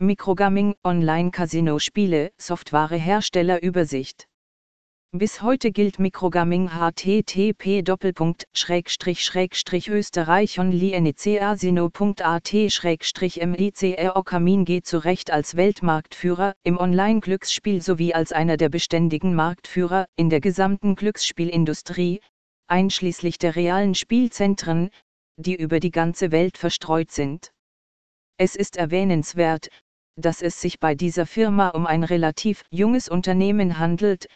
Microgaming Online-Casino-Spiele Softwarehersteller Übersicht bis heute gilt Microgaming http österreich onlinecasino.at micer geht zu Recht als Weltmarktführer im Online-Glücksspiel sowie als einer der beständigen Marktführer in der gesamten Glücksspielindustrie, einschließlich der realen Spielzentren, die über die ganze Welt verstreut sind. Es ist erwähnenswert, dass es sich bei dieser Firma um ein relativ junges Unternehmen handelt,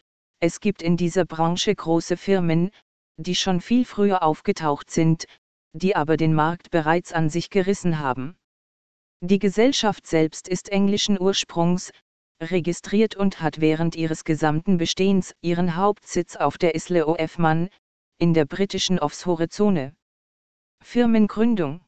es gibt in dieser Branche große Firmen, die schon viel früher aufgetaucht sind, die aber den Markt bereits an sich gerissen haben. Die Gesellschaft selbst ist englischen Ursprungs, registriert und hat während ihres gesamten Bestehens ihren Hauptsitz auf der Isle of Man, in der britischen Offshore-Zone. Firmengründung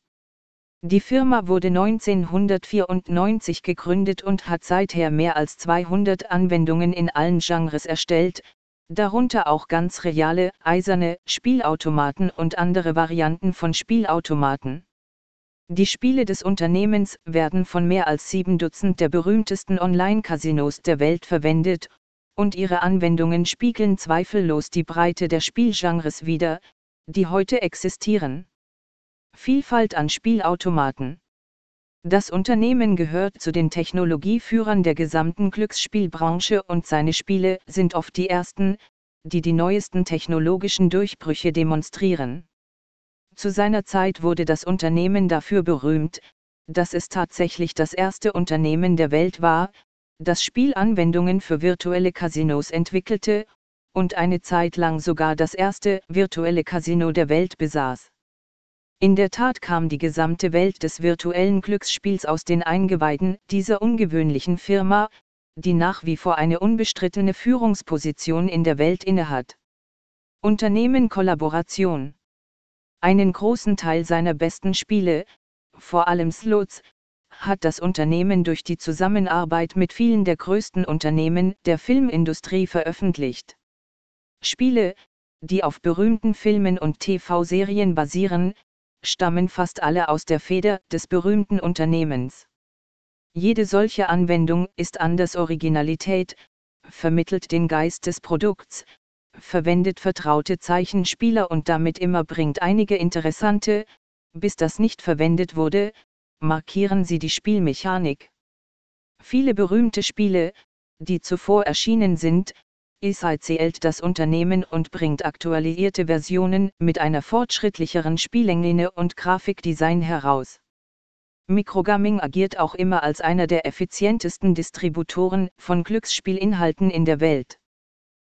die Firma wurde 1994 gegründet und hat seither mehr als 200 Anwendungen in allen Genres erstellt, darunter auch ganz reale, eiserne Spielautomaten und andere Varianten von Spielautomaten. Die Spiele des Unternehmens werden von mehr als sieben Dutzend der berühmtesten Online-Casinos der Welt verwendet, und ihre Anwendungen spiegeln zweifellos die Breite der Spielgenres wider, die heute existieren. Vielfalt an Spielautomaten. Das Unternehmen gehört zu den Technologieführern der gesamten Glücksspielbranche und seine Spiele sind oft die ersten, die die neuesten technologischen Durchbrüche demonstrieren. Zu seiner Zeit wurde das Unternehmen dafür berühmt, dass es tatsächlich das erste Unternehmen der Welt war, das Spielanwendungen für virtuelle Casinos entwickelte, und eine Zeit lang sogar das erste virtuelle Casino der Welt besaß. In der Tat kam die gesamte Welt des virtuellen Glücksspiels aus den Eingeweiden dieser ungewöhnlichen Firma, die nach wie vor eine unbestrittene Führungsposition in der Welt innehat. Unternehmen Kollaboration Einen großen Teil seiner besten Spiele, vor allem Slots, hat das Unternehmen durch die Zusammenarbeit mit vielen der größten Unternehmen der Filmindustrie veröffentlicht. Spiele, die auf berühmten Filmen und TV-Serien basieren, stammen fast alle aus der Feder des berühmten Unternehmens. Jede solche Anwendung ist anders Originalität, vermittelt den Geist des Produkts, verwendet vertraute Zeichenspieler und damit immer bringt einige interessante, bis das nicht verwendet wurde, markieren sie die Spielmechanik. Viele berühmte Spiele, die zuvor erschienen sind, ESI zählt das Unternehmen und bringt aktualisierte Versionen mit einer fortschrittlicheren Spielengline und Grafikdesign heraus. Microgaming agiert auch immer als einer der effizientesten Distributoren von Glücksspielinhalten in der Welt.